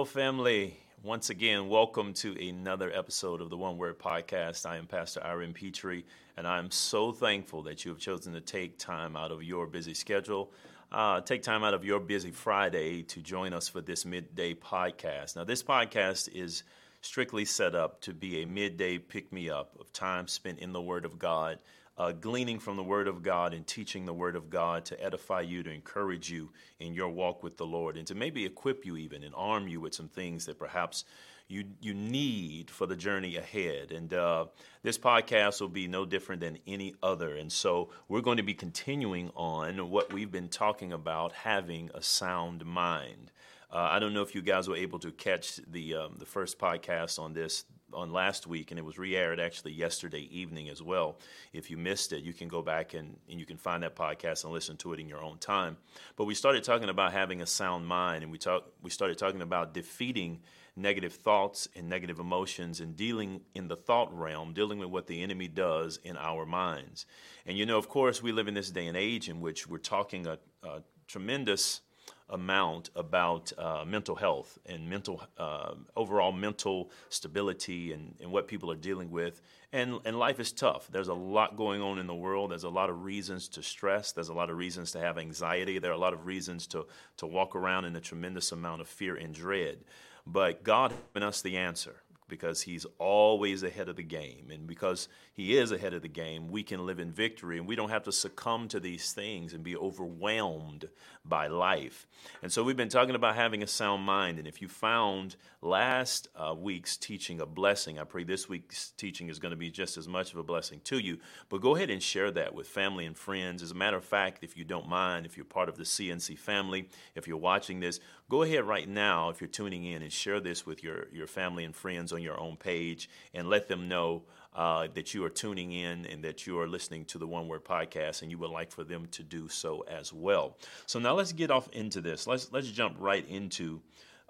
Well, family, once again, welcome to another episode of the One Word Podcast. I am Pastor Aaron Petrie, and I am so thankful that you have chosen to take time out of your busy schedule, uh, take time out of your busy Friday to join us for this midday podcast. Now, this podcast is strictly set up to be a midday pick me up of time spent in the Word of God uh, gleaning from the Word of God and teaching the Word of God to edify you, to encourage you in your walk with the Lord, and to maybe equip you even and arm you with some things that perhaps you you need for the journey ahead. And uh, this podcast will be no different than any other. And so we're going to be continuing on what we've been talking about: having a sound mind. Uh, I don't know if you guys were able to catch the um, the first podcast on this on last week, and it was re-aired actually yesterday evening as well. If you missed it, you can go back and, and you can find that podcast and listen to it in your own time. But we started talking about having a sound mind, and we talk we started talking about defeating negative thoughts and negative emotions and dealing in the thought realm, dealing with what the enemy does in our minds. And you know, of course, we live in this day and age in which we're talking a, a tremendous amount about uh, mental health and mental uh, overall mental stability and, and what people are dealing with. And, and life is tough. There's a lot going on in the world. There's a lot of reasons to stress. There's a lot of reasons to have anxiety. There are a lot of reasons to, to walk around in a tremendous amount of fear and dread. But God given us the answer because he's always ahead of the game. And because he is ahead of the game, we can live in victory and we don't have to succumb to these things and be overwhelmed by life. And so we've been talking about having a sound mind. And if you found last uh, week's teaching a blessing, I pray this week's teaching is going to be just as much of a blessing to you. But go ahead and share that with family and friends. As a matter of fact, if you don't mind, if you're part of the CNC family, if you're watching this, go ahead right now, if you're tuning in, and share this with your, your family and friends on your own page and let them know uh, that you are tuning in and that you are listening to the One Word Podcast, and you would like for them to do so as well. So now let's get off into this. Let's let's jump right into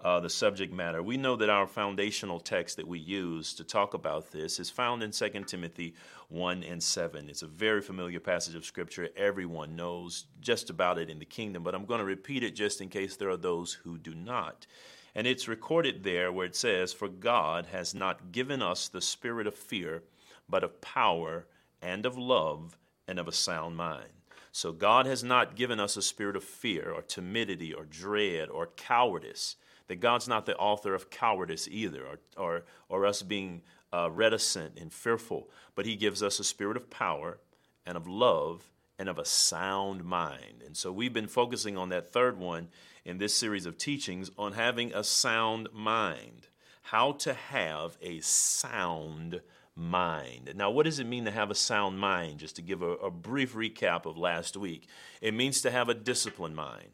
uh, the subject matter. We know that our foundational text that we use to talk about this is found in 2 Timothy 1 and 7. It's a very familiar passage of Scripture. Everyone knows just about it in the kingdom, but I'm going to repeat it just in case there are those who do not. And it's recorded there where it says, For God has not given us the spirit of fear, but of power and of love and of a sound mind. So God has not given us a spirit of fear or timidity or dread or cowardice. That God's not the author of cowardice either or, or, or us being uh, reticent and fearful, but He gives us a spirit of power and of love and of a sound mind. And so we've been focusing on that third one in this series of teachings on having a sound mind. How to have a sound mind. Now, what does it mean to have a sound mind? Just to give a, a brief recap of last week, it means to have a disciplined mind.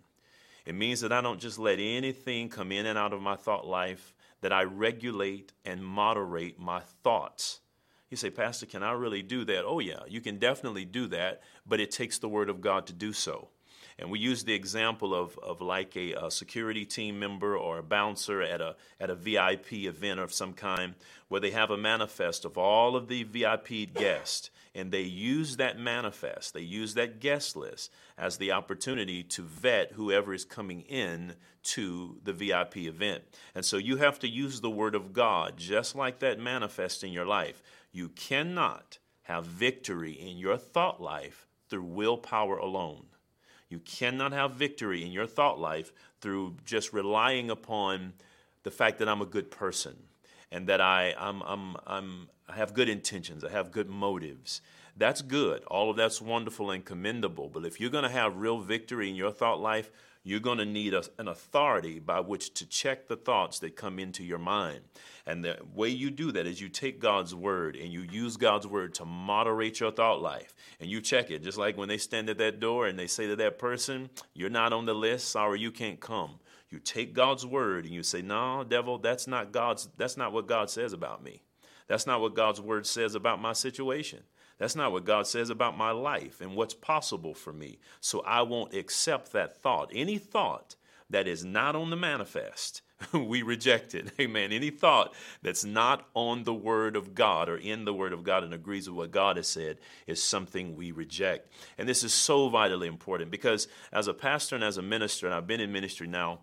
It means that I don't just let anything come in and out of my thought life, that I regulate and moderate my thoughts. You say, Pastor, can I really do that? Oh, yeah, you can definitely do that, but it takes the Word of God to do so. And we use the example of, of like a, a, security team member or a bouncer at a, at a VIP event of some kind where they have a manifest of all of the VIP guests. And they use that manifest, they use that guest list as the opportunity to vet whoever is coming in to the VIP event. And so you have to use the Word of God just like that manifest in your life. You cannot have victory in your thought life through willpower alone. You cannot have victory in your thought life through just relying upon the fact that I'm a good person and that I, I'm, I'm, I'm, I have good intentions, I have good motives. That's good. All of that's wonderful and commendable. But if you're going to have real victory in your thought life, you're going to need a, an authority by which to check the thoughts that come into your mind. And the way you do that is you take God's word and you use God's word to moderate your thought life. And you check it, just like when they stand at that door and they say to that person, You're not on the list, sorry, you can't come. You take God's word and you say, No, devil, that's not God's, that's not what God says about me. That's not what God's word says about my situation. That's not what God says about my life and what's possible for me. So I won't accept that thought. Any thought that is not on the manifest, we reject it. Amen. Any thought that's not on the Word of God or in the Word of God and agrees with what God has said is something we reject. And this is so vitally important because as a pastor and as a minister, and I've been in ministry now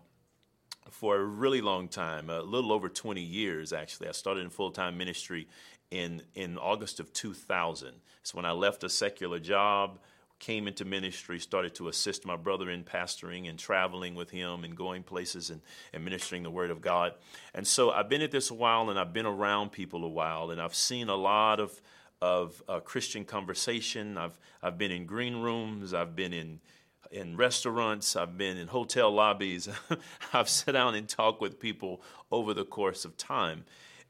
for a really long time, a little over 20 years actually. I started in full time ministry in, in August of 2000. It's when I left a secular job, came into ministry, started to assist my brother in pastoring and traveling with him and going places and, and ministering the Word of God. And so I've been at this a while and I've been around people a while and I've seen a lot of, of uh, Christian conversation. I've, I've been in green rooms, I've been in in restaurants, I've been in hotel lobbies, I've sat down and talked with people over the course of time.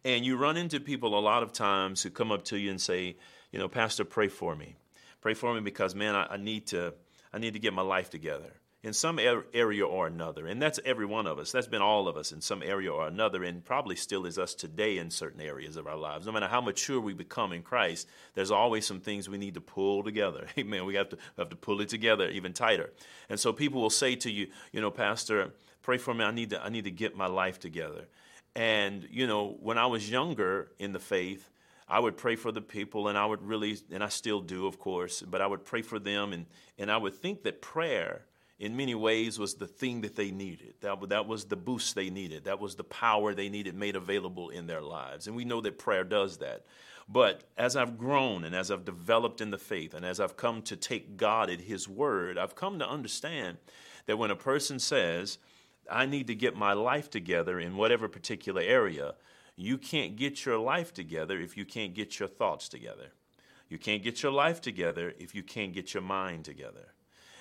And you run into people a lot of times who come up to you and say, you know, Pastor, pray for me. Pray for me because, man, I, I need to I need to get my life together in some area or another. And that's every one of us. That's been all of us in some area or another, and probably still is us today in certain areas of our lives. No matter how mature we become in Christ, there's always some things we need to pull together. Amen. We have to we have to pull it together even tighter. And so people will say to you, you know, Pastor, pray for me. I need to I need to get my life together. And you know, when I was younger in the faith, I would pray for the people, and I would really, and I still do, of course, but I would pray for them, and, and I would think that prayer, in many ways, was the thing that they needed. That, that was the boost they needed. That was the power they needed made available in their lives. And we know that prayer does that. But as I've grown and as I've developed in the faith, and as I've come to take God at His word, I've come to understand that when a person says, I need to get my life together in whatever particular area, you can't get your life together if you can't get your thoughts together. You can't get your life together if you can't get your mind together.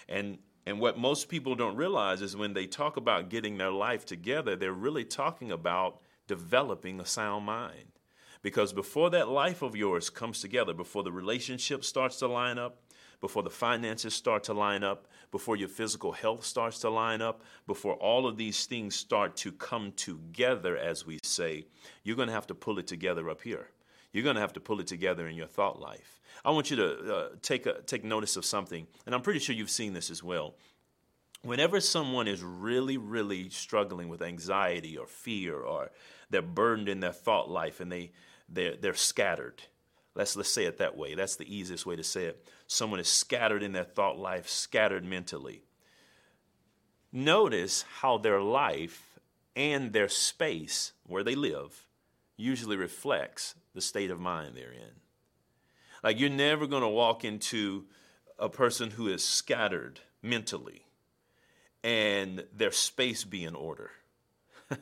And and what most people don't realize is when they talk about getting their life together, they're really talking about developing a sound mind. Because before that life of yours comes together, before the relationship starts to line up, before the finances start to line up, before your physical health starts to line up, before all of these things start to come together, as we say, you're going to have to pull it together up here. You're going to have to pull it together in your thought life. I want you to uh, take, a, take notice of something, and I'm pretty sure you've seen this as well. Whenever someone is really, really struggling with anxiety or fear, or they're burdened in their thought life and they, they're, they're scattered, Let's, let's say it that way. That's the easiest way to say it. Someone is scattered in their thought life, scattered mentally. Notice how their life and their space where they live usually reflects the state of mind they're in. Like you're never going to walk into a person who is scattered mentally and their space be in order.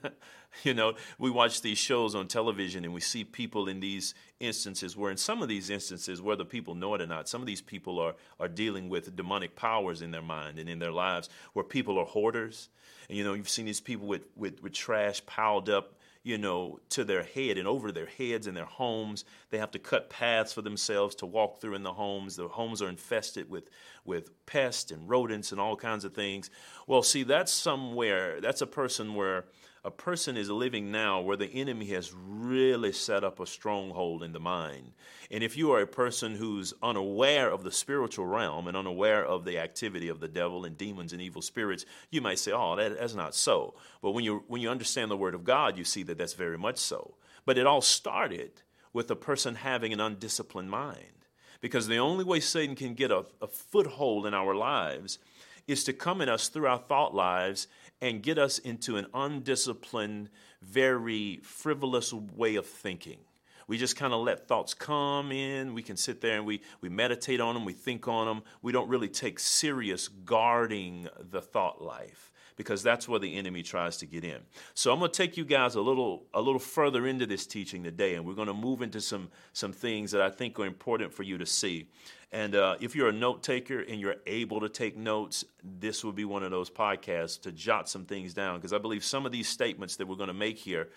you know, we watch these shows on television and we see people in these instances where, in some of these instances, whether people know it or not, some of these people are, are dealing with demonic powers in their mind and in their lives where people are hoarders. And, you know, you've seen these people with, with, with trash piled up you know, to their head and over their heads in their homes. They have to cut paths for themselves to walk through in the homes. The homes are infested with, with pests and rodents and all kinds of things. Well, see, that's somewhere, that's a person where a person is living now where the enemy has really set up a stronghold in the mind. And if you are a person who's unaware of the spiritual realm and unaware of the activity of the devil and demons and evil spirits, you might say, "Oh, that, that's not so." But when you when you understand the word of God, you see that that's very much so. But it all started with a person having an undisciplined mind. Because the only way Satan can get a, a foothold in our lives is to come at us through our thought lives and get us into an undisciplined, very frivolous way of thinking. We just kind of let thoughts come in. We can sit there and we, we meditate on them, we think on them. We don't really take serious guarding the thought life because that's where the enemy tries to get in. So I'm going to take you guys a little a little further into this teaching today, and we're going to move into some some things that I think are important for you to see. And uh, if you're a note taker and you're able to take notes, this will be one of those podcasts to jot some things down because I believe some of these statements that we're going to make here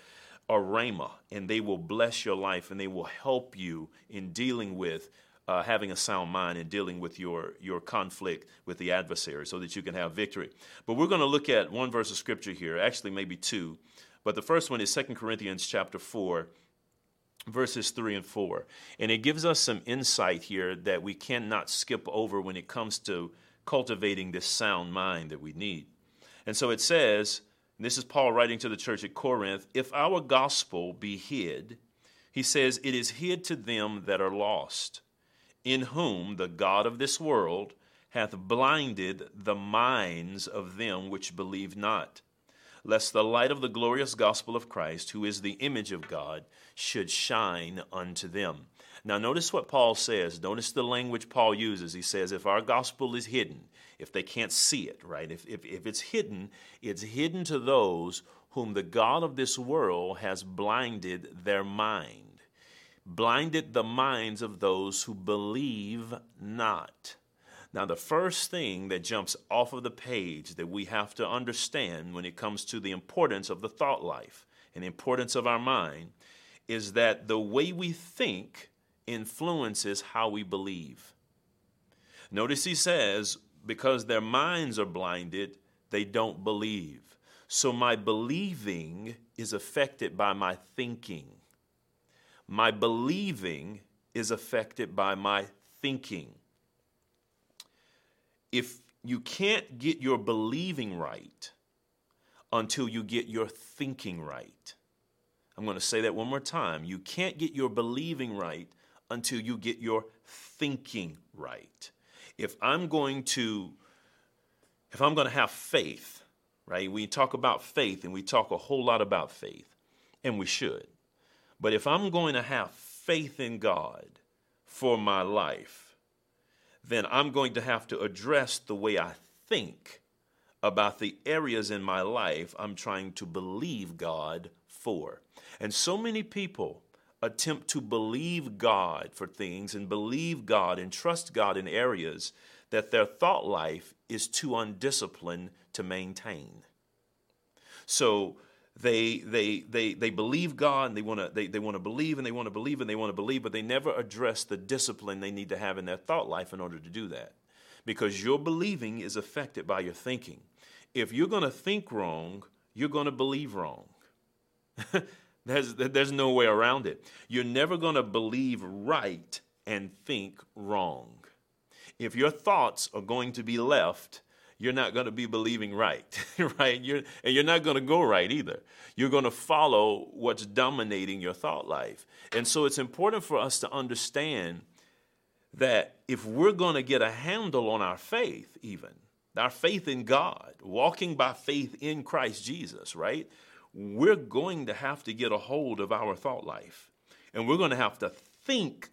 are rhema, and they will bless your life and they will help you in dealing with uh, having a sound mind and dealing with your, your conflict with the adversary so that you can have victory. But we're going to look at one verse of scripture here, actually, maybe two. But the first one is Second Corinthians chapter 4, verses 3 and 4. And it gives us some insight here that we cannot skip over when it comes to cultivating this sound mind that we need. And so it says, this is Paul writing to the church at Corinth, if our gospel be hid, he says, it is hid to them that are lost, in whom the God of this world hath blinded the minds of them which believe not lest the light of the glorious gospel of Christ, who is the image of God, should shine unto them. Now, notice what Paul says. Notice the language Paul uses. He says, if our gospel is hidden, if they can't see it, right? If, if, if it's hidden, it's hidden to those whom the God of this world has blinded their mind, blinded the minds of those who believe not. Now, the first thing that jumps off of the page that we have to understand when it comes to the importance of the thought life and importance of our mind is that the way we think influences how we believe. Notice he says, because their minds are blinded, they don't believe. So my believing is affected by my thinking. My believing is affected by my thinking if you can't get your believing right until you get your thinking right. I'm going to say that one more time. You can't get your believing right until you get your thinking right. If I'm going to if I'm going to have faith, right? We talk about faith and we talk a whole lot about faith, and we should. But if I'm going to have faith in God for my life, then I'm going to have to address the way I think about the areas in my life I'm trying to believe God for. And so many people attempt to believe God for things and believe God and trust God in areas that their thought life is too undisciplined to maintain. So they they they they believe God and they want to they, they want to believe and they want to believe and they want to believe, but they never address the discipline they need to have in their thought life in order to do that. Because your believing is affected by your thinking. If you're going to think wrong, you're going to believe wrong. there's there's no way around it. You're never going to believe right and think wrong. If your thoughts are going to be left you're not going to be believing right, right? You're, and you're not going to go right either. You're going to follow what's dominating your thought life. And so it's important for us to understand that if we're going to get a handle on our faith, even our faith in God, walking by faith in Christ Jesus, right? We're going to have to get a hold of our thought life. And we're going to have to think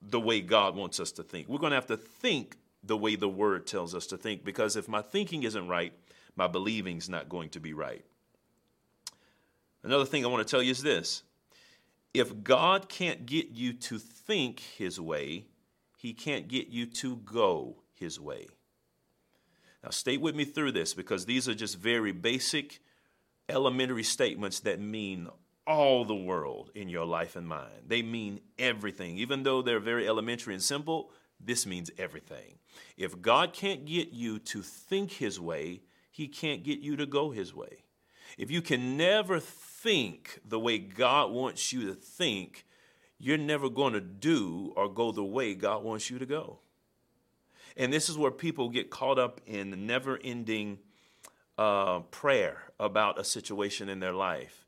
the way God wants us to think. We're going to have to think the way the word tells us to think because if my thinking isn't right, my believing's not going to be right. Another thing I want to tell you is this if God can't get you to think his way, he can't get you to go his way. Now, stay with me through this because these are just very basic, elementary statements that mean all the world in your life and mind. They mean everything. Even though they're very elementary and simple, this means everything. If God can't get you to think His way, He can't get you to go His way. If you can never think the way God wants you to think, you're never going to do or go the way God wants you to go. And this is where people get caught up in the never ending uh, prayer about a situation in their life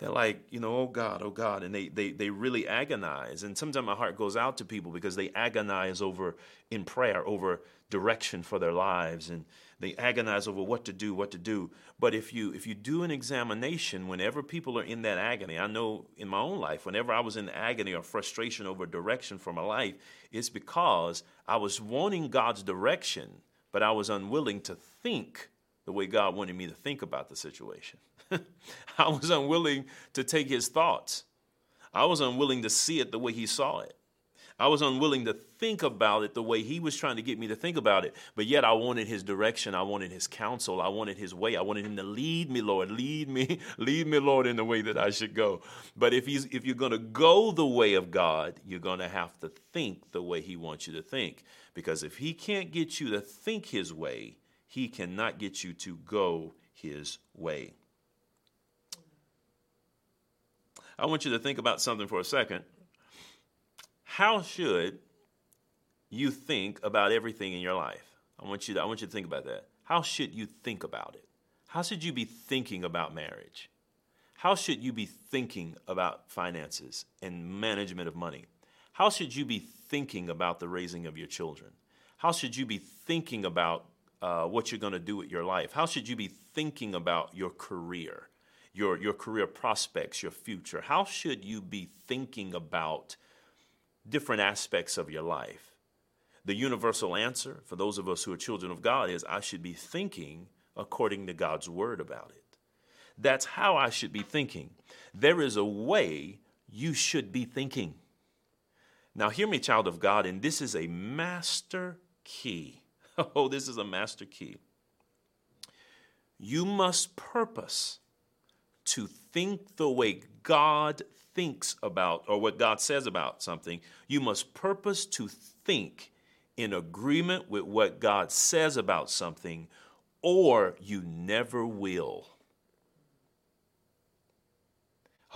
they're like, you know, oh God, oh God. And they, they, they really agonize. And sometimes my heart goes out to people because they agonize over in prayer, over direction for their lives. And they agonize over what to do, what to do. But if you if you do an examination, whenever people are in that agony, I know in my own life, whenever I was in agony or frustration over direction for my life, it's because I was wanting God's direction, but I was unwilling to think the way God wanted me to think about the situation. I was unwilling to take his thoughts. I was unwilling to see it the way he saw it. I was unwilling to think about it the way he was trying to get me to think about it. But yet I wanted his direction. I wanted his counsel. I wanted his way. I wanted him to lead me, Lord. Lead me, lead me, Lord, in the way that I should go. But if he's if you're gonna go the way of God, you're gonna have to think the way he wants you to think. Because if he can't get you to think his way, he cannot get you to go his way. I want you to think about something for a second. How should you think about everything in your life? I want you to, I want you to think about that. How should you think about it? How should you be thinking about marriage? How should you be thinking about finances and management of money? How should you be thinking about the raising of your children? How should you be thinking about uh, what you're going to do with your life? How should you be thinking about your career, your, your career prospects, your future? How should you be thinking about different aspects of your life? The universal answer for those of us who are children of God is I should be thinking according to God's word about it. That's how I should be thinking. There is a way you should be thinking. Now, hear me, child of God, and this is a master key. Oh, this is a master key. You must purpose to think the way God thinks about, or what God says about something. You must purpose to think in agreement with what God says about something, or you never will.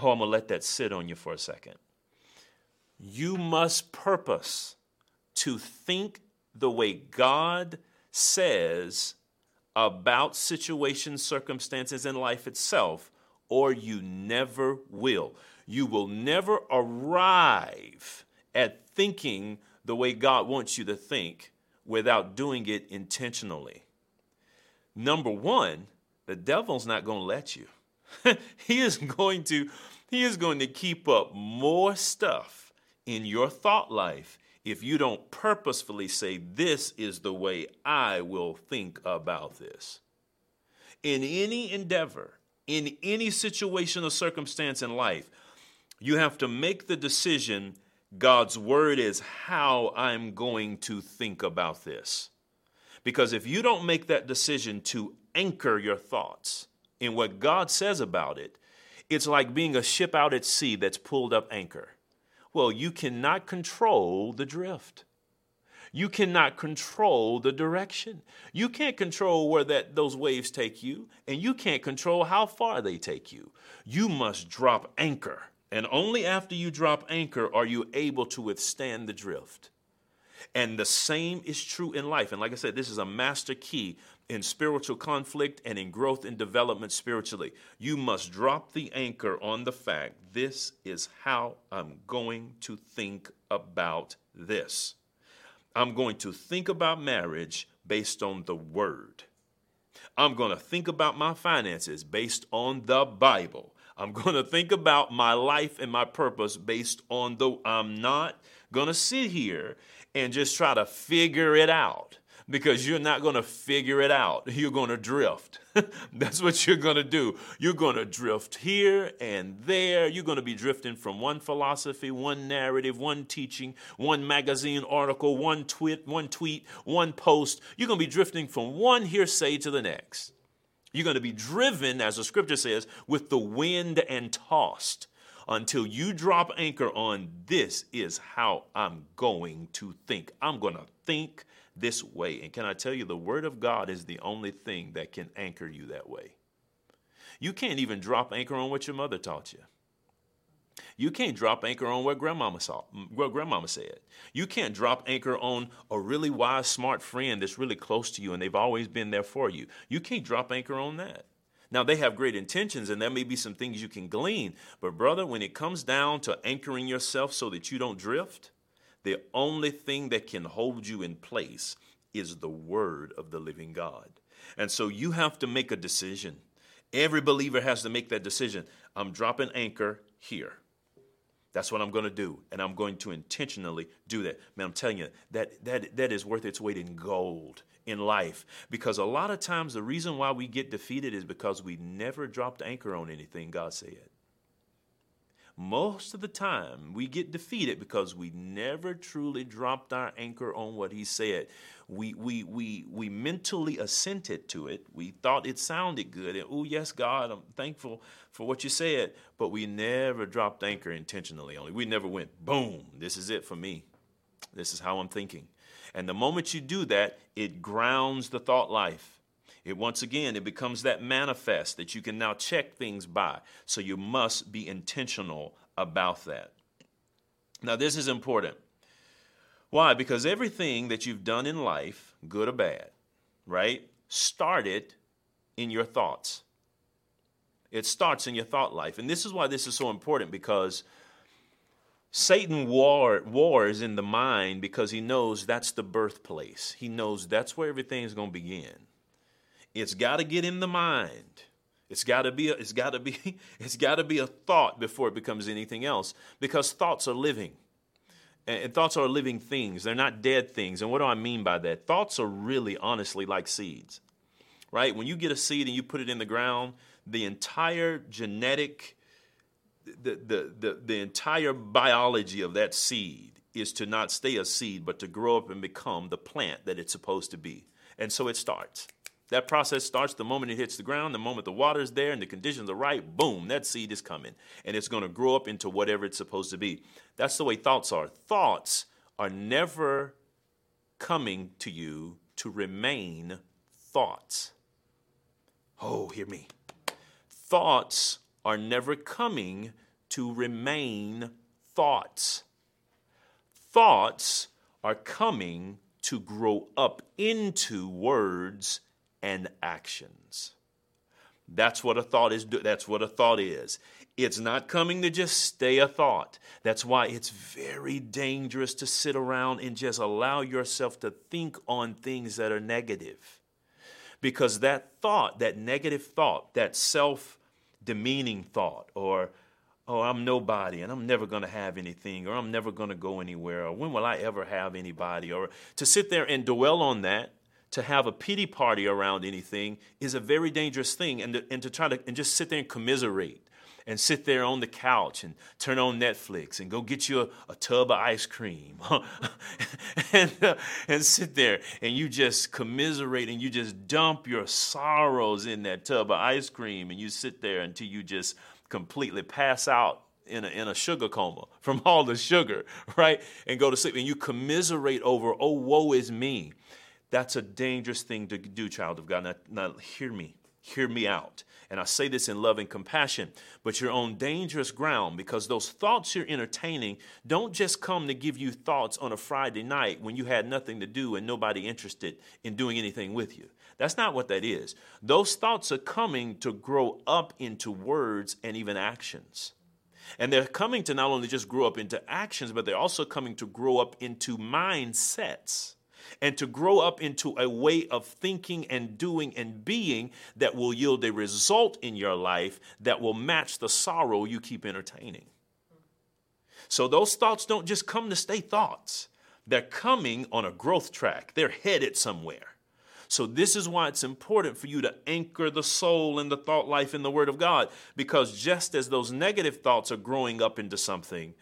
Oh, I'm going to let that sit on you for a second. You must purpose to think the way God says about situations, circumstances, and life itself, or you never will. You will never arrive at thinking the way God wants you to think without doing it intentionally. Number one, the devil's not going to let you. he is going to he is going to keep up more stuff in your thought life if you don't purposefully say, This is the way I will think about this. In any endeavor, in any situation or circumstance in life, you have to make the decision God's word is how I'm going to think about this. Because if you don't make that decision to anchor your thoughts in what God says about it, it's like being a ship out at sea that's pulled up anchor. Well, you cannot control the drift. You cannot control the direction. You can't control where that those waves take you, and you can't control how far they take you. You must drop anchor. And only after you drop anchor are you able to withstand the drift. And the same is true in life. And like I said, this is a master key in spiritual conflict and in growth and development spiritually. You must drop the anchor on the fact this is how I'm going to think about this. I'm going to think about marriage based on the word. I'm going to think about my finances based on the Bible. I'm going to think about my life and my purpose based on the. I'm not going to sit here and just try to figure it out because you're not going to figure it out. You're going to drift. That's what you're going to do. You're going to drift here and there. You're going to be drifting from one philosophy, one narrative, one teaching, one magazine article, one tweet, one tweet, one post. You're going to be drifting from one hearsay to the next. You're going to be driven, as the scripture says, with the wind and tossed until you drop anchor on this is how I'm going to think. I'm going to think this way. And can I tell you, the Word of God is the only thing that can anchor you that way. You can't even drop anchor on what your mother taught you. You can't drop anchor on what grandmama saw, what grandmama said. You can't drop anchor on a really wise, smart friend that's really close to you and they've always been there for you. You can't drop anchor on that. Now, they have great intentions and there may be some things you can glean, but brother, when it comes down to anchoring yourself so that you don't drift, the only thing that can hold you in place is the word of the living God. And so you have to make a decision. Every believer has to make that decision. I'm dropping anchor here. That's what I'm going to do, and I'm going to intentionally do that. Man, I'm telling you that that that is worth its weight in gold in life because a lot of times the reason why we get defeated is because we never dropped anchor on anything God said most of the time we get defeated because we never truly dropped our anchor on what he said. We we we we mentally assented to it. We thought it sounded good. And oh yes, God, I'm thankful for what you said. But we never dropped anchor intentionally only. We never went, boom, this is it for me. This is how I'm thinking. And the moment you do that, it grounds the thought life. It once again, it becomes that manifest that you can now check things by. So you must be intentional about that. Now, this is important. Why? Because everything that you've done in life, good or bad, right, started in your thoughts. It starts in your thought life. And this is why this is so important because Satan war, wars in the mind because he knows that's the birthplace. He knows that's where everything's going to begin. It's got to get in the mind. It's got to be a, it's got to be it's got to be a thought before it becomes anything else because thoughts are living. And thoughts are living things. They're not dead things. And what do I mean by that? Thoughts are really honestly like seeds. Right? When you get a seed and you put it in the ground, the entire genetic the, the, the, entire biology of that seed is to not stay a seed, but to grow up and become the plant that it's supposed to be. And so it starts. That process starts the moment it hits the ground, the moment the water is there and the conditions are right, boom, that seed is coming. And it's going to grow up into whatever it's supposed to be. That's the way thoughts are. Thoughts are never coming to you to remain thoughts. Oh, hear me. Thoughts are never coming to remain thoughts. Thoughts are coming to grow up into words and actions. That's what a thought is. That's what a thought is. It's not coming to just stay a thought. That's why it's very dangerous to sit around and just allow yourself to think on things that are negative. Because that thought, that negative thought, that self demeaning thought or oh i'm nobody and i'm never going to have anything or i'm never going to go anywhere or when will i ever have anybody? or to sit there and dwell on that to have a pity party around anything is a very dangerous thing and to, and to try to and just sit there and commiserate and sit there on the couch and turn on Netflix and go get you a, a tub of ice cream and, uh, and sit there and you just commiserate and you just dump your sorrows in that tub of ice cream and you sit there until you just completely pass out in a, in a sugar coma from all the sugar, right? And go to sleep and you commiserate over, oh, woe is me. That's a dangerous thing to do, child of God. Now, now hear me. Hear me out. And I say this in love and compassion, but you're on dangerous ground because those thoughts you're entertaining don't just come to give you thoughts on a Friday night when you had nothing to do and nobody interested in doing anything with you. That's not what that is. Those thoughts are coming to grow up into words and even actions. And they're coming to not only just grow up into actions, but they're also coming to grow up into mindsets and to grow up into a way of thinking and doing and being that will yield a result in your life that will match the sorrow you keep entertaining. So those thoughts don't just come to stay thoughts, they're coming on a growth track, they're headed somewhere. So, this is why it's important for you to anchor the soul and the thought life in the Word of God. Because just as those negative thoughts are growing up into something,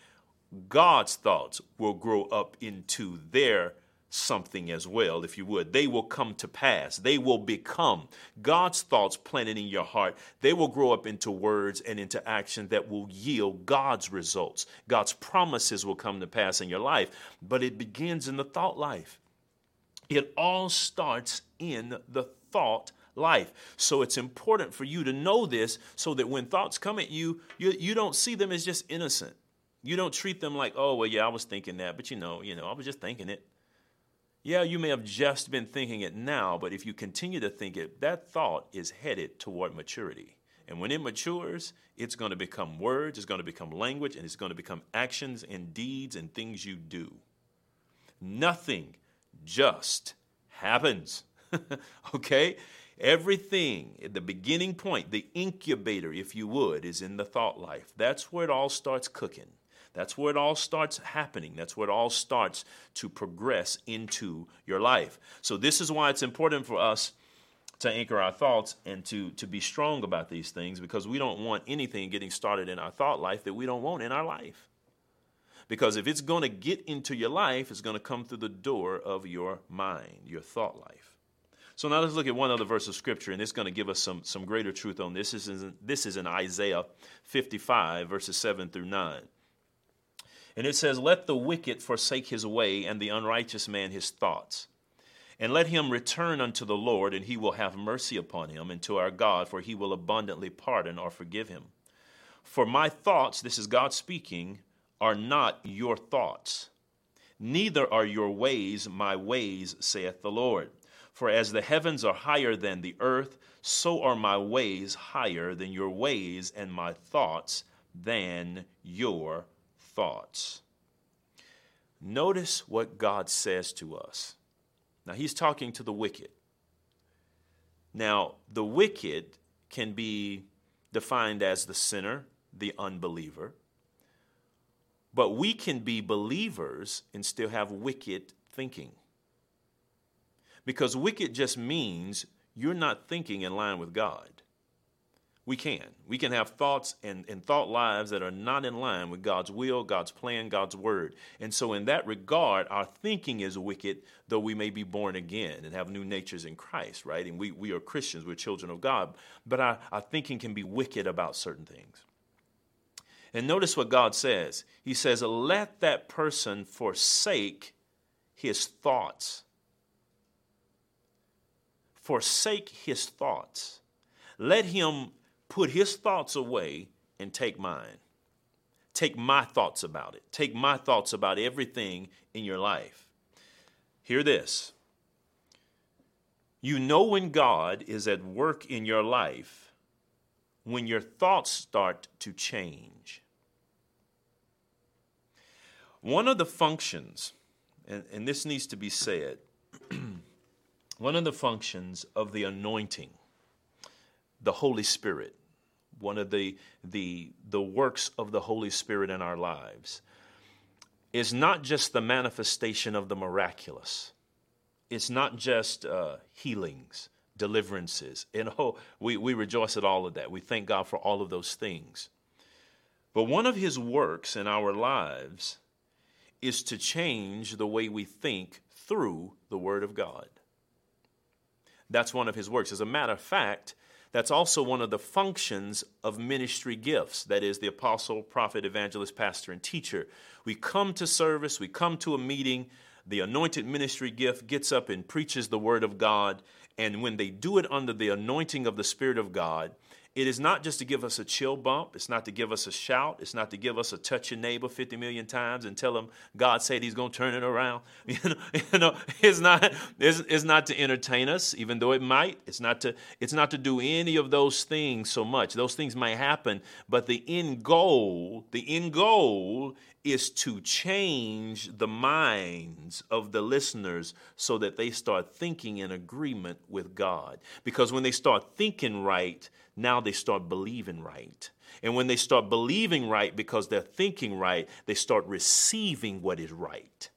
God's thoughts will grow up into their something as well, if you would. They will come to pass. They will become God's thoughts planted in your heart. They will grow up into words and into action that will yield God's results. God's promises will come to pass in your life. But it begins in the thought life. It all starts in the thought life. So it's important for you to know this so that when thoughts come at you, you, you don't see them as just innocent. You don't treat them like, oh, well, yeah, I was thinking that, but you know, you know, I was just thinking it. Yeah, you may have just been thinking it now, but if you continue to think it, that thought is headed toward maturity. And when it matures, it's going to become words, it's going to become language, and it's going to become actions and deeds and things you do. Nothing just happens. okay? Everything, the beginning point, the incubator, if you would, is in the thought life. That's where it all starts cooking. That's where it all starts happening. That's where it all starts to progress into your life. So, this is why it's important for us to anchor our thoughts and to, to be strong about these things because we don't want anything getting started in our thought life that we don't want in our life. Because if it's going to get into your life, it's going to come through the door of your mind, your thought life. So now let's look at one other verse of scripture, and it's going to give us some, some greater truth on this. This is, in, this is in Isaiah 55, verses 7 through 9. And it says, Let the wicked forsake his way, and the unrighteous man his thoughts. And let him return unto the Lord, and he will have mercy upon him, and to our God, for he will abundantly pardon or forgive him. For my thoughts, this is God speaking, are not your thoughts, neither are your ways my ways, saith the Lord. For as the heavens are higher than the earth, so are my ways higher than your ways, and my thoughts than your thoughts. Notice what God says to us. Now, he's talking to the wicked. Now, the wicked can be defined as the sinner, the unbeliever. But we can be believers and still have wicked thinking. Because wicked just means you're not thinking in line with God. We can. We can have thoughts and, and thought lives that are not in line with God's will, God's plan, God's word. And so, in that regard, our thinking is wicked, though we may be born again and have new natures in Christ, right? And we, we are Christians, we're children of God. But our, our thinking can be wicked about certain things. And notice what God says He says, Let that person forsake his thoughts. Forsake his thoughts. Let him put his thoughts away and take mine. Take my thoughts about it. Take my thoughts about everything in your life. Hear this. You know when God is at work in your life when your thoughts start to change. One of the functions, and, and this needs to be said, one of the functions of the anointing, the Holy Spirit, one of the, the, the works of the Holy Spirit in our lives, is not just the manifestation of the miraculous. It's not just uh, healings, deliverances. And oh, we, we rejoice at all of that. We thank God for all of those things. But one of his works in our lives is to change the way we think through the Word of God. That's one of his works. As a matter of fact, that's also one of the functions of ministry gifts that is, the apostle, prophet, evangelist, pastor, and teacher. We come to service, we come to a meeting, the anointed ministry gift gets up and preaches the word of God. And when they do it under the anointing of the Spirit of God, it is not just to give us a chill bump. It's not to give us a shout. It's not to give us a touch your neighbor 50 million times and tell him God said he's going to turn it around. You know, you know it's, not, it's, it's not to entertain us, even though it might. It's not, to, it's not to do any of those things so much. Those things might happen, but the end goal, the end goal is to change the minds of the listeners so that they start thinking in agreement with God. Because when they start thinking right, now they start believing right. And when they start believing right because they're thinking right, they start receiving what is right.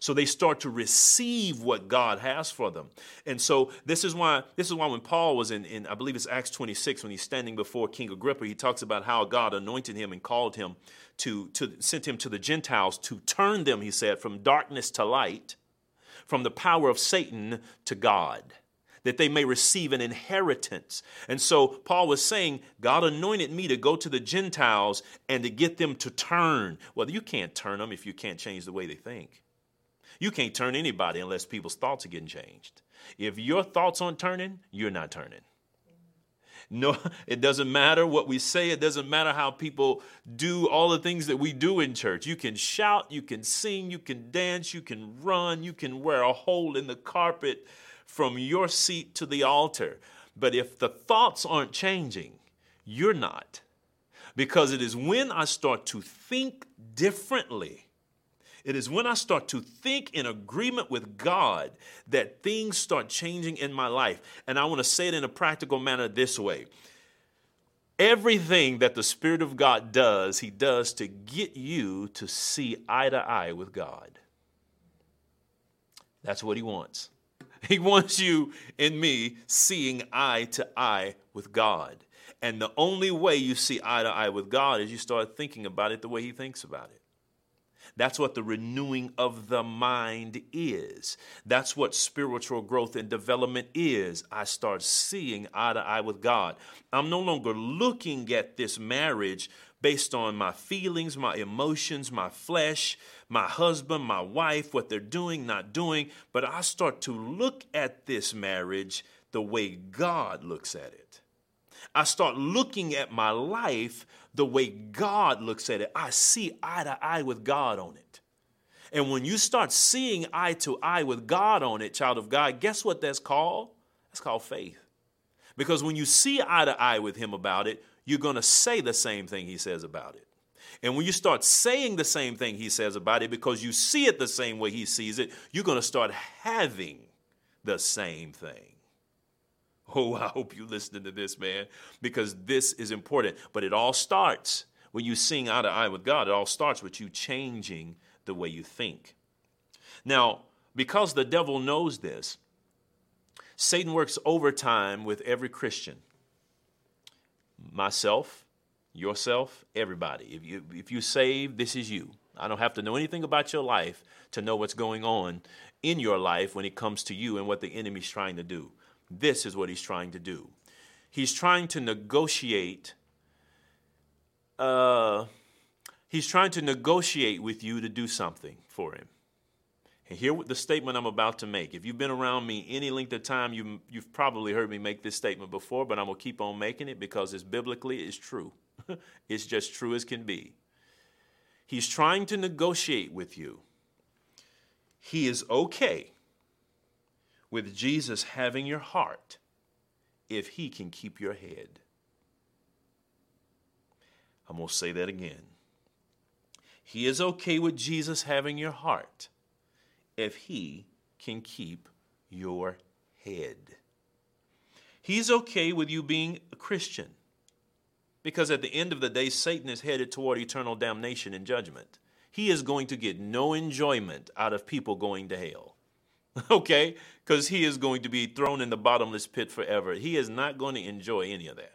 So they start to receive what God has for them. And so this is why this is why when Paul was in, in I believe it's Acts 26, when he's standing before King Agrippa, he talks about how God anointed him and called him to, to sent him to the Gentiles to turn them, he said, from darkness to light, from the power of Satan to God that they may receive an inheritance. And so Paul was saying, God anointed me to go to the Gentiles and to get them to turn. Well, you can't turn them if you can't change the way they think. You can't turn anybody unless people's thoughts are getting changed. If your thoughts aren't turning, you're not turning. No, it doesn't matter what we say. It doesn't matter how people do all the things that we do in church. You can shout, you can sing, you can dance, you can run, you can wear a hole in the carpet from your seat to the altar. But if the thoughts aren't changing, you're not. Because it is when I start to think differently it is when I start to think in agreement with God that things start changing in my life. And I want to say it in a practical manner this way everything that the Spirit of God does, He does to get you to see eye to eye with God. That's what He wants. He wants you and me seeing eye to eye with God. And the only way you see eye to eye with God is you start thinking about it the way He thinks about it. That's what the renewing of the mind is. That's what spiritual growth and development is. I start seeing eye to eye with God. I'm no longer looking at this marriage based on my feelings, my emotions, my flesh, my husband, my wife, what they're doing, not doing, but I start to look at this marriage the way God looks at it. I start looking at my life the way God looks at it. I see eye to eye with God on it. And when you start seeing eye to eye with God on it, child of God, guess what that's called? That's called faith. Because when you see eye to eye with Him about it, you're going to say the same thing He says about it. And when you start saying the same thing he says about it because you see it the same way he sees it, you're going to start having the same thing. Oh, I hope you're listening to this, man, because this is important. But it all starts when you sing eye to eye with God, it all starts with you changing the way you think. Now, because the devil knows this, Satan works overtime with every Christian. Myself, yourself, everybody. If you if you save, this is you. I don't have to know anything about your life to know what's going on in your life when it comes to you and what the enemy's trying to do. This is what he's trying to do. He's trying to negotiate uh, he's trying to negotiate with you to do something for him. And hear the statement I'm about to make. If you've been around me any length of time, you, you've probably heard me make this statement before, but I'm going to keep on making it because it's biblically, it's true. it's just true as can be. He's trying to negotiate with you. He is okay with Jesus having your heart if he can keep your head. I'm going to say that again. He is okay with Jesus having your heart if he can keep your head. He's okay with you being a Christian because at the end of the day, Satan is headed toward eternal damnation and judgment. He is going to get no enjoyment out of people going to hell. Okay? Because he is going to be thrown in the bottomless pit forever. He is not going to enjoy any of that.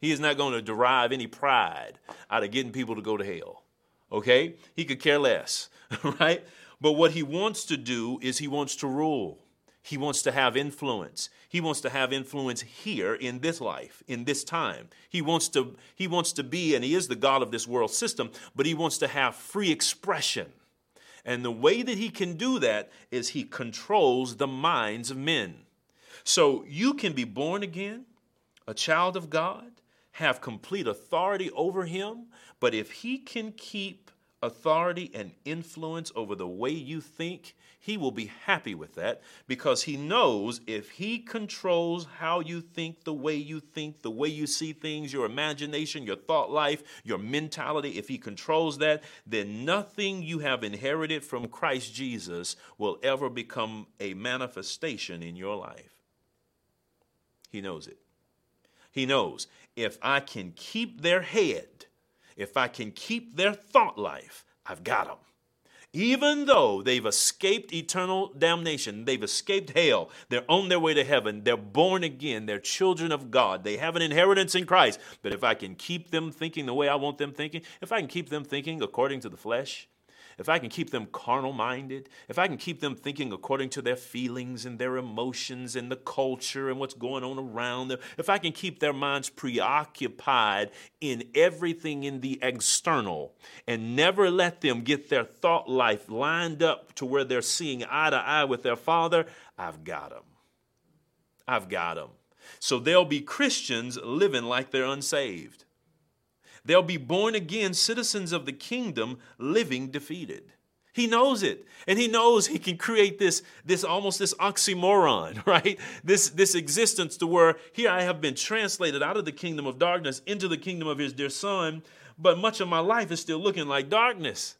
He is not going to derive any pride out of getting people to go to hell. Okay? He could care less, right? But what he wants to do is he wants to rule. He wants to have influence. He wants to have influence here in this life, in this time. He wants to he wants to be and he is the god of this world system, but he wants to have free expression. And the way that he can do that is he controls the minds of men. So you can be born again, a child of God, have complete authority over him, but if he can keep authority and influence over the way you think, he will be happy with that because he knows if he controls how you think, the way you think, the way you see things, your imagination, your thought life, your mentality, if he controls that, then nothing you have inherited from Christ Jesus will ever become a manifestation in your life. He knows it. He knows if I can keep their head, if I can keep their thought life, I've got them. Even though they've escaped eternal damnation, they've escaped hell, they're on their way to heaven, they're born again, they're children of God, they have an inheritance in Christ. But if I can keep them thinking the way I want them thinking, if I can keep them thinking according to the flesh, if I can keep them carnal minded, if I can keep them thinking according to their feelings and their emotions and the culture and what's going on around them, if I can keep their minds preoccupied in everything in the external and never let them get their thought life lined up to where they're seeing eye to eye with their Father, I've got them. I've got them. So they'll be Christians living like they're unsaved. They'll be born again citizens of the kingdom, living defeated. He knows it. And he knows he can create this, this almost this oxymoron, right? This, this existence to where here I have been translated out of the kingdom of darkness into the kingdom of his dear son, but much of my life is still looking like darkness.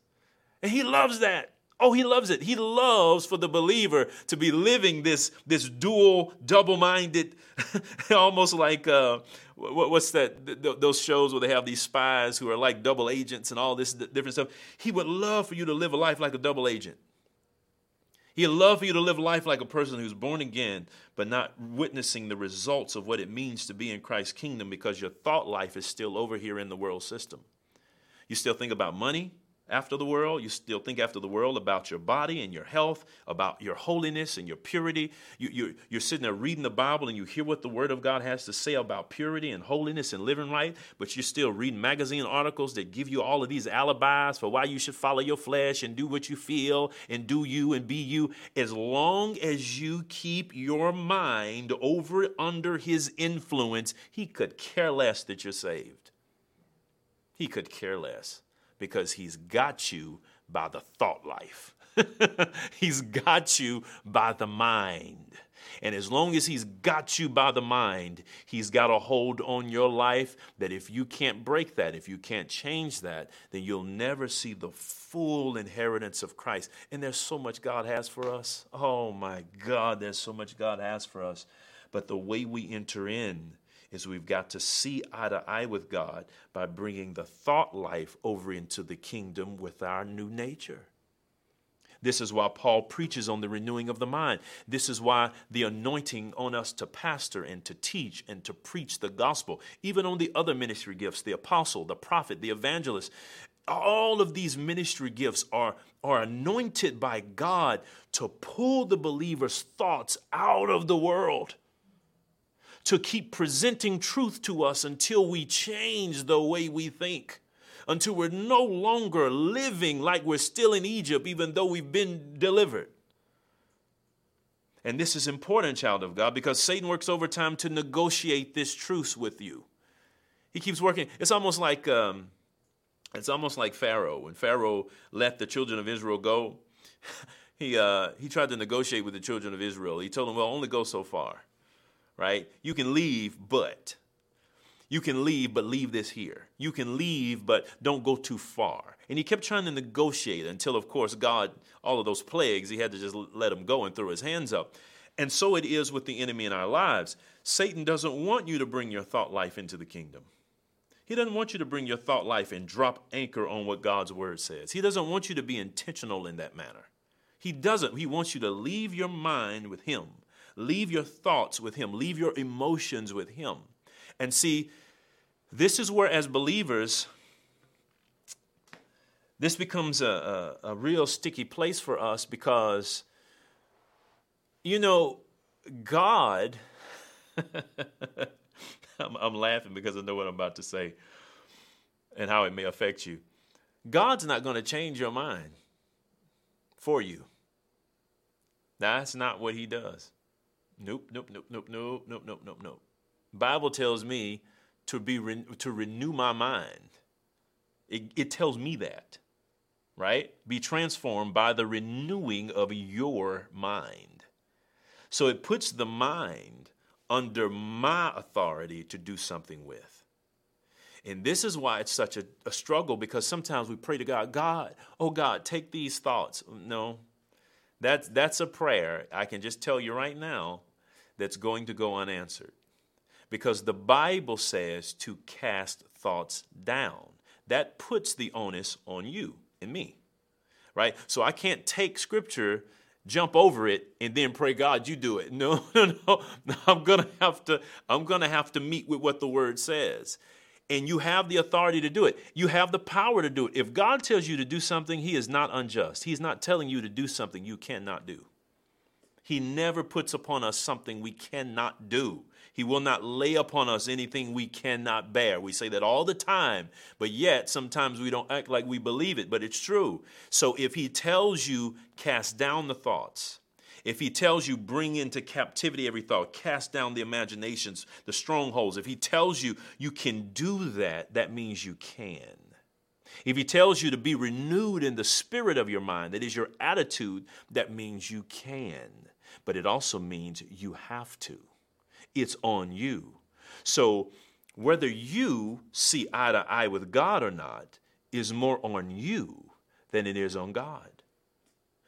And he loves that. Oh, he loves it. He loves for the believer to be living this, this dual, double minded, almost like uh, what's that? those shows where they have these spies who are like double agents and all this different stuff. He would love for you to live a life like a double agent. He'd love for you to live life like a person who's born again, but not witnessing the results of what it means to be in Christ's kingdom because your thought life is still over here in the world system. You still think about money, after the world. You still think after the world about your body and your health, about your holiness and your purity. You, you, you're sitting there reading the Bible and you hear what the Word of God has to say about purity and holiness and living right, but you're still reading magazine articles that give you all of these alibis for why you should follow your flesh and do what you feel and do you and be you. As long as you keep your mind over under His influence, He could care less that you're saved. He could care less because he's got you by the thought life. he's got you by the mind. And as long as he's got you by the mind, he's got a hold on your life that if you can't break that, if you can't change that, then you'll never see the full inheritance of Christ. And there's so much God has for us. Oh my God, there's so much God has for us. But the way we enter in is we've got to see eye to eye with God by bringing the thought life over into the kingdom with our new nature. This is why Paul preaches on the renewing of the mind. This is why the anointing on us to pastor and to teach and to preach the gospel, even on the other ministry gifts, the apostle, the prophet, the evangelist, all of these ministry gifts are, are anointed by God to pull the believer's thoughts out of the world, to keep presenting truth to us until we change the way we think until we're no longer living like we're still in Egypt, even though we've been delivered. And this is important, child of God, because Satan works overtime to negotiate this truce with you. He keeps working. It's almost like um, it's almost like Pharaoh. When Pharaoh let the children of Israel go, he uh, he tried to negotiate with the children of Israel. He told them, "Well, only go so far, right? You can leave, but." You can leave, but leave this here. You can leave, but don't go too far. And he kept trying to negotiate until, of course, God, all of those plagues, he had to just let them go and throw his hands up. And so it is with the enemy in our lives. Satan doesn't want you to bring your thought life into the kingdom. He doesn't want you to bring your thought life and drop anchor on what God's word says. He doesn't want you to be intentional in that manner. He doesn't. He wants you to leave your mind with Him, leave your thoughts with Him, leave your emotions with Him. And see, this is where, as believers, this becomes a, a, a real sticky place for us because, you know, God, I'm, I'm laughing because I know what I'm about to say and how it may affect you. God's not going to change your mind for you. That's not what he does. Nope, nope, nope, nope, nope, nope, nope, nope, nope. Bible tells me to be re- to renew my mind. It, it tells me that, right? Be transformed by the renewing of your mind. So it puts the mind under my authority to do something with. And this is why it's such a, a, struggle because sometimes we pray to God, God, oh God, take these thoughts. No, that's, that's a prayer. I can just tell you right now that's going to go unanswered because the Bible says to cast thoughts down. That puts the onus on you and me, right? So I can't take scripture, jump over it, and then pray, God, you do it. No, no, no. I'm gonna have to. I'm gonna have to meet with what the Word says. And you have the authority to do it. You have the power to do it. If God tells you to do something, He is not unjust. He's not telling you to do something you cannot do. He never puts upon us something we cannot do. He will not lay upon us anything we cannot bear. We say that all the time, but yet sometimes we don't act like we believe it, but it's true. So if He tells you, cast down the thoughts, if he tells you bring into captivity every thought, cast down the imaginations, the strongholds, if he tells you you can do that, that means you can. If he tells you to be renewed in the spirit of your mind, that is your attitude, that means you can. But it also means you have to it's on you. So, whether you see eye to eye with God or not is more on you than it is on God.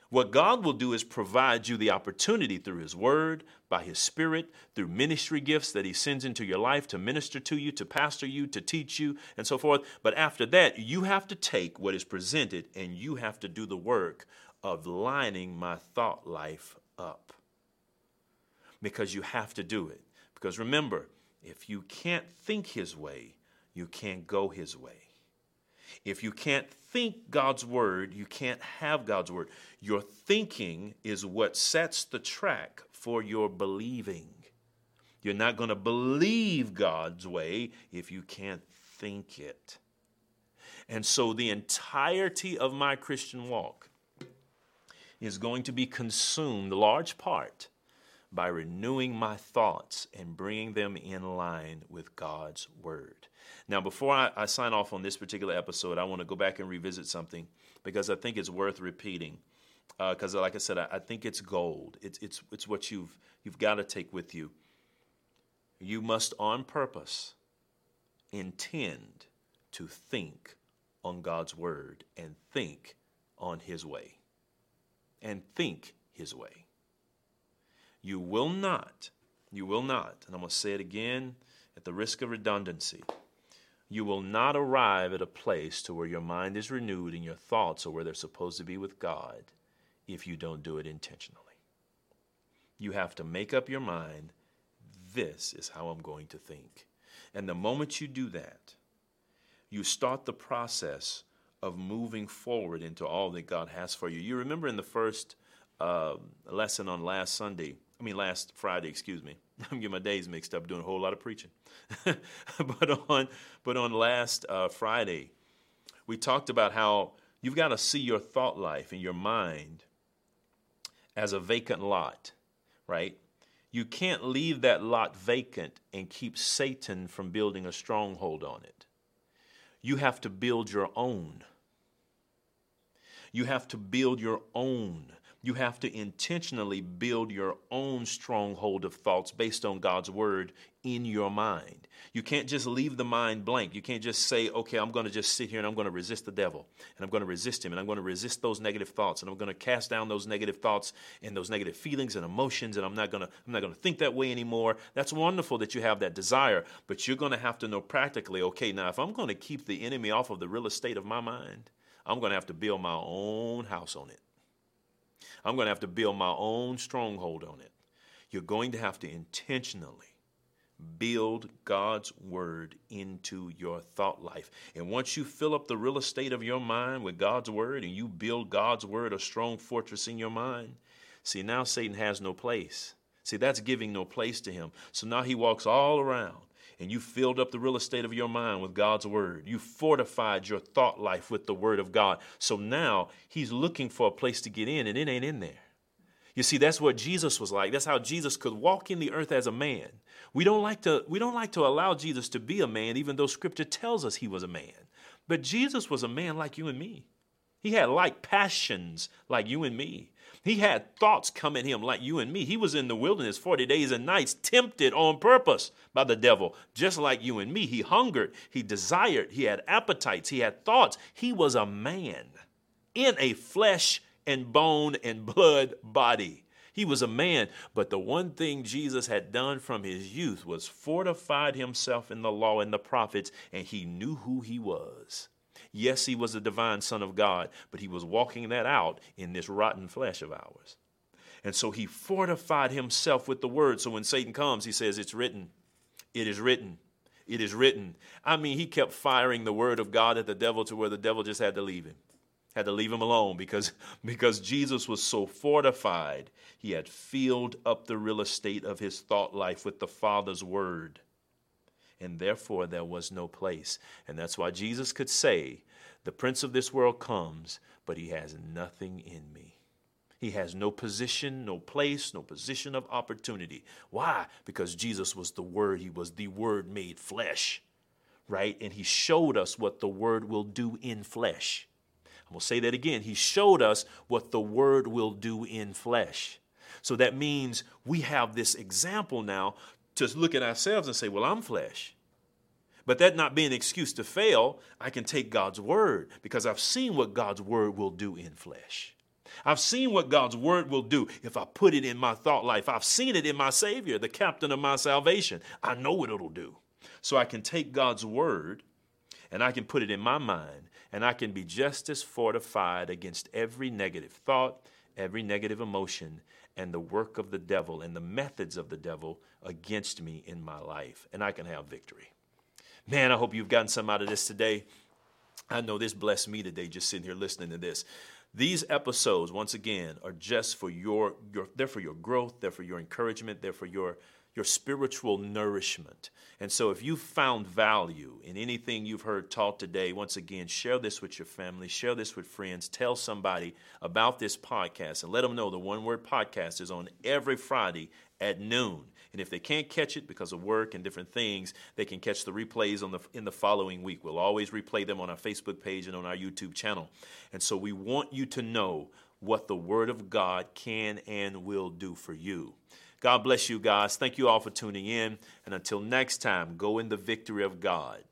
What God will do is provide you the opportunity through His Word, by His Spirit, through ministry gifts that He sends into your life to minister to you, to pastor you, to teach you, and so forth. But after that, you have to take what is presented and you have to do the work of lining my thought life up. Because you have to do it. Because remember, if you can't think His way, you can't go His way. If you can't think God's word, you can't have God's word. Your thinking is what sets the track for your believing. You're not going to believe God's way if you can't think it. And so the entirety of my Christian walk is going to be consumed, large part, by renewing my thoughts and bringing them in line with God's Word. Now, before I, I, sign off on this particular episode, I want to go back and revisit something because I think it's worth repeating. because, uh, like I said, I, I, think it's gold. It's it's it's what you've you've got to take with you. You must, on purpose, intend to think on God's word and think on His way, and think His way. You will not, you will not, and I'm going to say it again at the risk of redundancy. You will not arrive at a place to where your mind is renewed and your thoughts are where they're supposed to be with God if you don't do it intentionally. You have to make up your mind this is how I'm going to think. And the moment you do that, you start the process of moving forward into all that God has for you. You remember in the first uh, lesson on last Sunday, I mean, last Friday, excuse me. I'm getting my days mixed up doing a whole lot of preaching. but on but on last uh, Friday, we talked about how you've got to see your thought life and your mind as a vacant lot, right? You can't leave that lot vacant and keep Satan from building a stronghold on it. You have to build your own. You have to build your own. You have to intentionally build your own stronghold of thoughts based on God's word in your mind. You can't just leave the mind blank. You can't just say, okay, I'm going to just sit here and I'm going to resist the devil and I'm going to resist him and I'm going to resist those negative thoughts and I'm going to cast down those negative thoughts and those negative feelings and emotions and I'm not going to I'm not going to think that way anymore. That's wonderful that you have that desire, but you're going to have to know practically, okay, now if I'm going to keep the enemy off of the real estate of my mind, I'm going to have to build my own house on it. I'm going to have to build my own stronghold on it. You're going to have to intentionally build God's word into your thought life. And once you fill up the real estate of your mind with God's word and you build God's word a strong fortress in your mind, see, now Satan has no place. See, that's giving no place to him. So now he walks all around and you filled up the real estate of your mind with God's word. You fortified your thought life with the word of God. So now he's looking for a place to get in, and it ain't in there. You see, that's what Jesus was like. That's how Jesus could walk in the earth as a man. We don't like to we don't like to allow Jesus to be a man, even though scripture tells us he was a man. But Jesus was a man like you and me. He had like passions like you and me. He had thoughts come at him like you and me. He was in the wilderness 40 days and nights, tempted on purpose by the devil, just like you and me. He hungered, he desired, he had appetites, he had thoughts. He was a man in a flesh and bone and blood body. He was a man, but the one thing Jesus had done from his youth was fortified himself in the law and the prophets, and he knew who he was. Yes, he was the divine Son of God, but he was walking that out in this rotten flesh of ours. And so he fortified himself with the word. So when Satan comes, he says, It's written, it is written, it is written. I mean, he kept firing the word of God at the devil to where the devil just had to leave him. Had to leave him alone because, because Jesus was so fortified. He had filled up the real estate of his thought life with the Father's word and therefore there was no place. And that's why Jesus could say, The prince of this world comes, but he has nothing in me. He has no position, no place, no position of opportunity. Why? Because Jesus was the Word. He was the Word made flesh, right? And He showed us what the Word will do in flesh. I'm going to say that again. He showed us what the Word will do in flesh. So that means we have this example now to look at ourselves and say, well, I'm flesh. But that not being an excuse to fail, I can take God's word because I've seen what God's word will do in flesh. I've seen what God's word will do if I put it in my thought life. I've seen it in my Savior, the captain of my salvation. I know what it'll do. So I can take God's word and I can put it in my mind and I can be just as fortified against every negative thought, every negative emotion, and the work of the devil and the methods of the devil against me in my life, and I can have victory. Man, I hope you've gotten some out of this today. I know this blessed me today just sitting here listening to this. These episodes, once again, are just for your, your they're for your growth, they're for your encouragement, they're for your your spiritual nourishment. And so, if you found value in anything you've heard taught today, once again, share this with your family, share this with friends, tell somebody about this podcast, and let them know the One Word Podcast is on every Friday at noon. And if they can't catch it because of work and different things, they can catch the replays on the, in the following week. We'll always replay them on our Facebook page and on our YouTube channel. And so we want you to know what the Word of God can and will do for you. God bless you guys. Thank you all for tuning in. And until next time, go in the victory of God.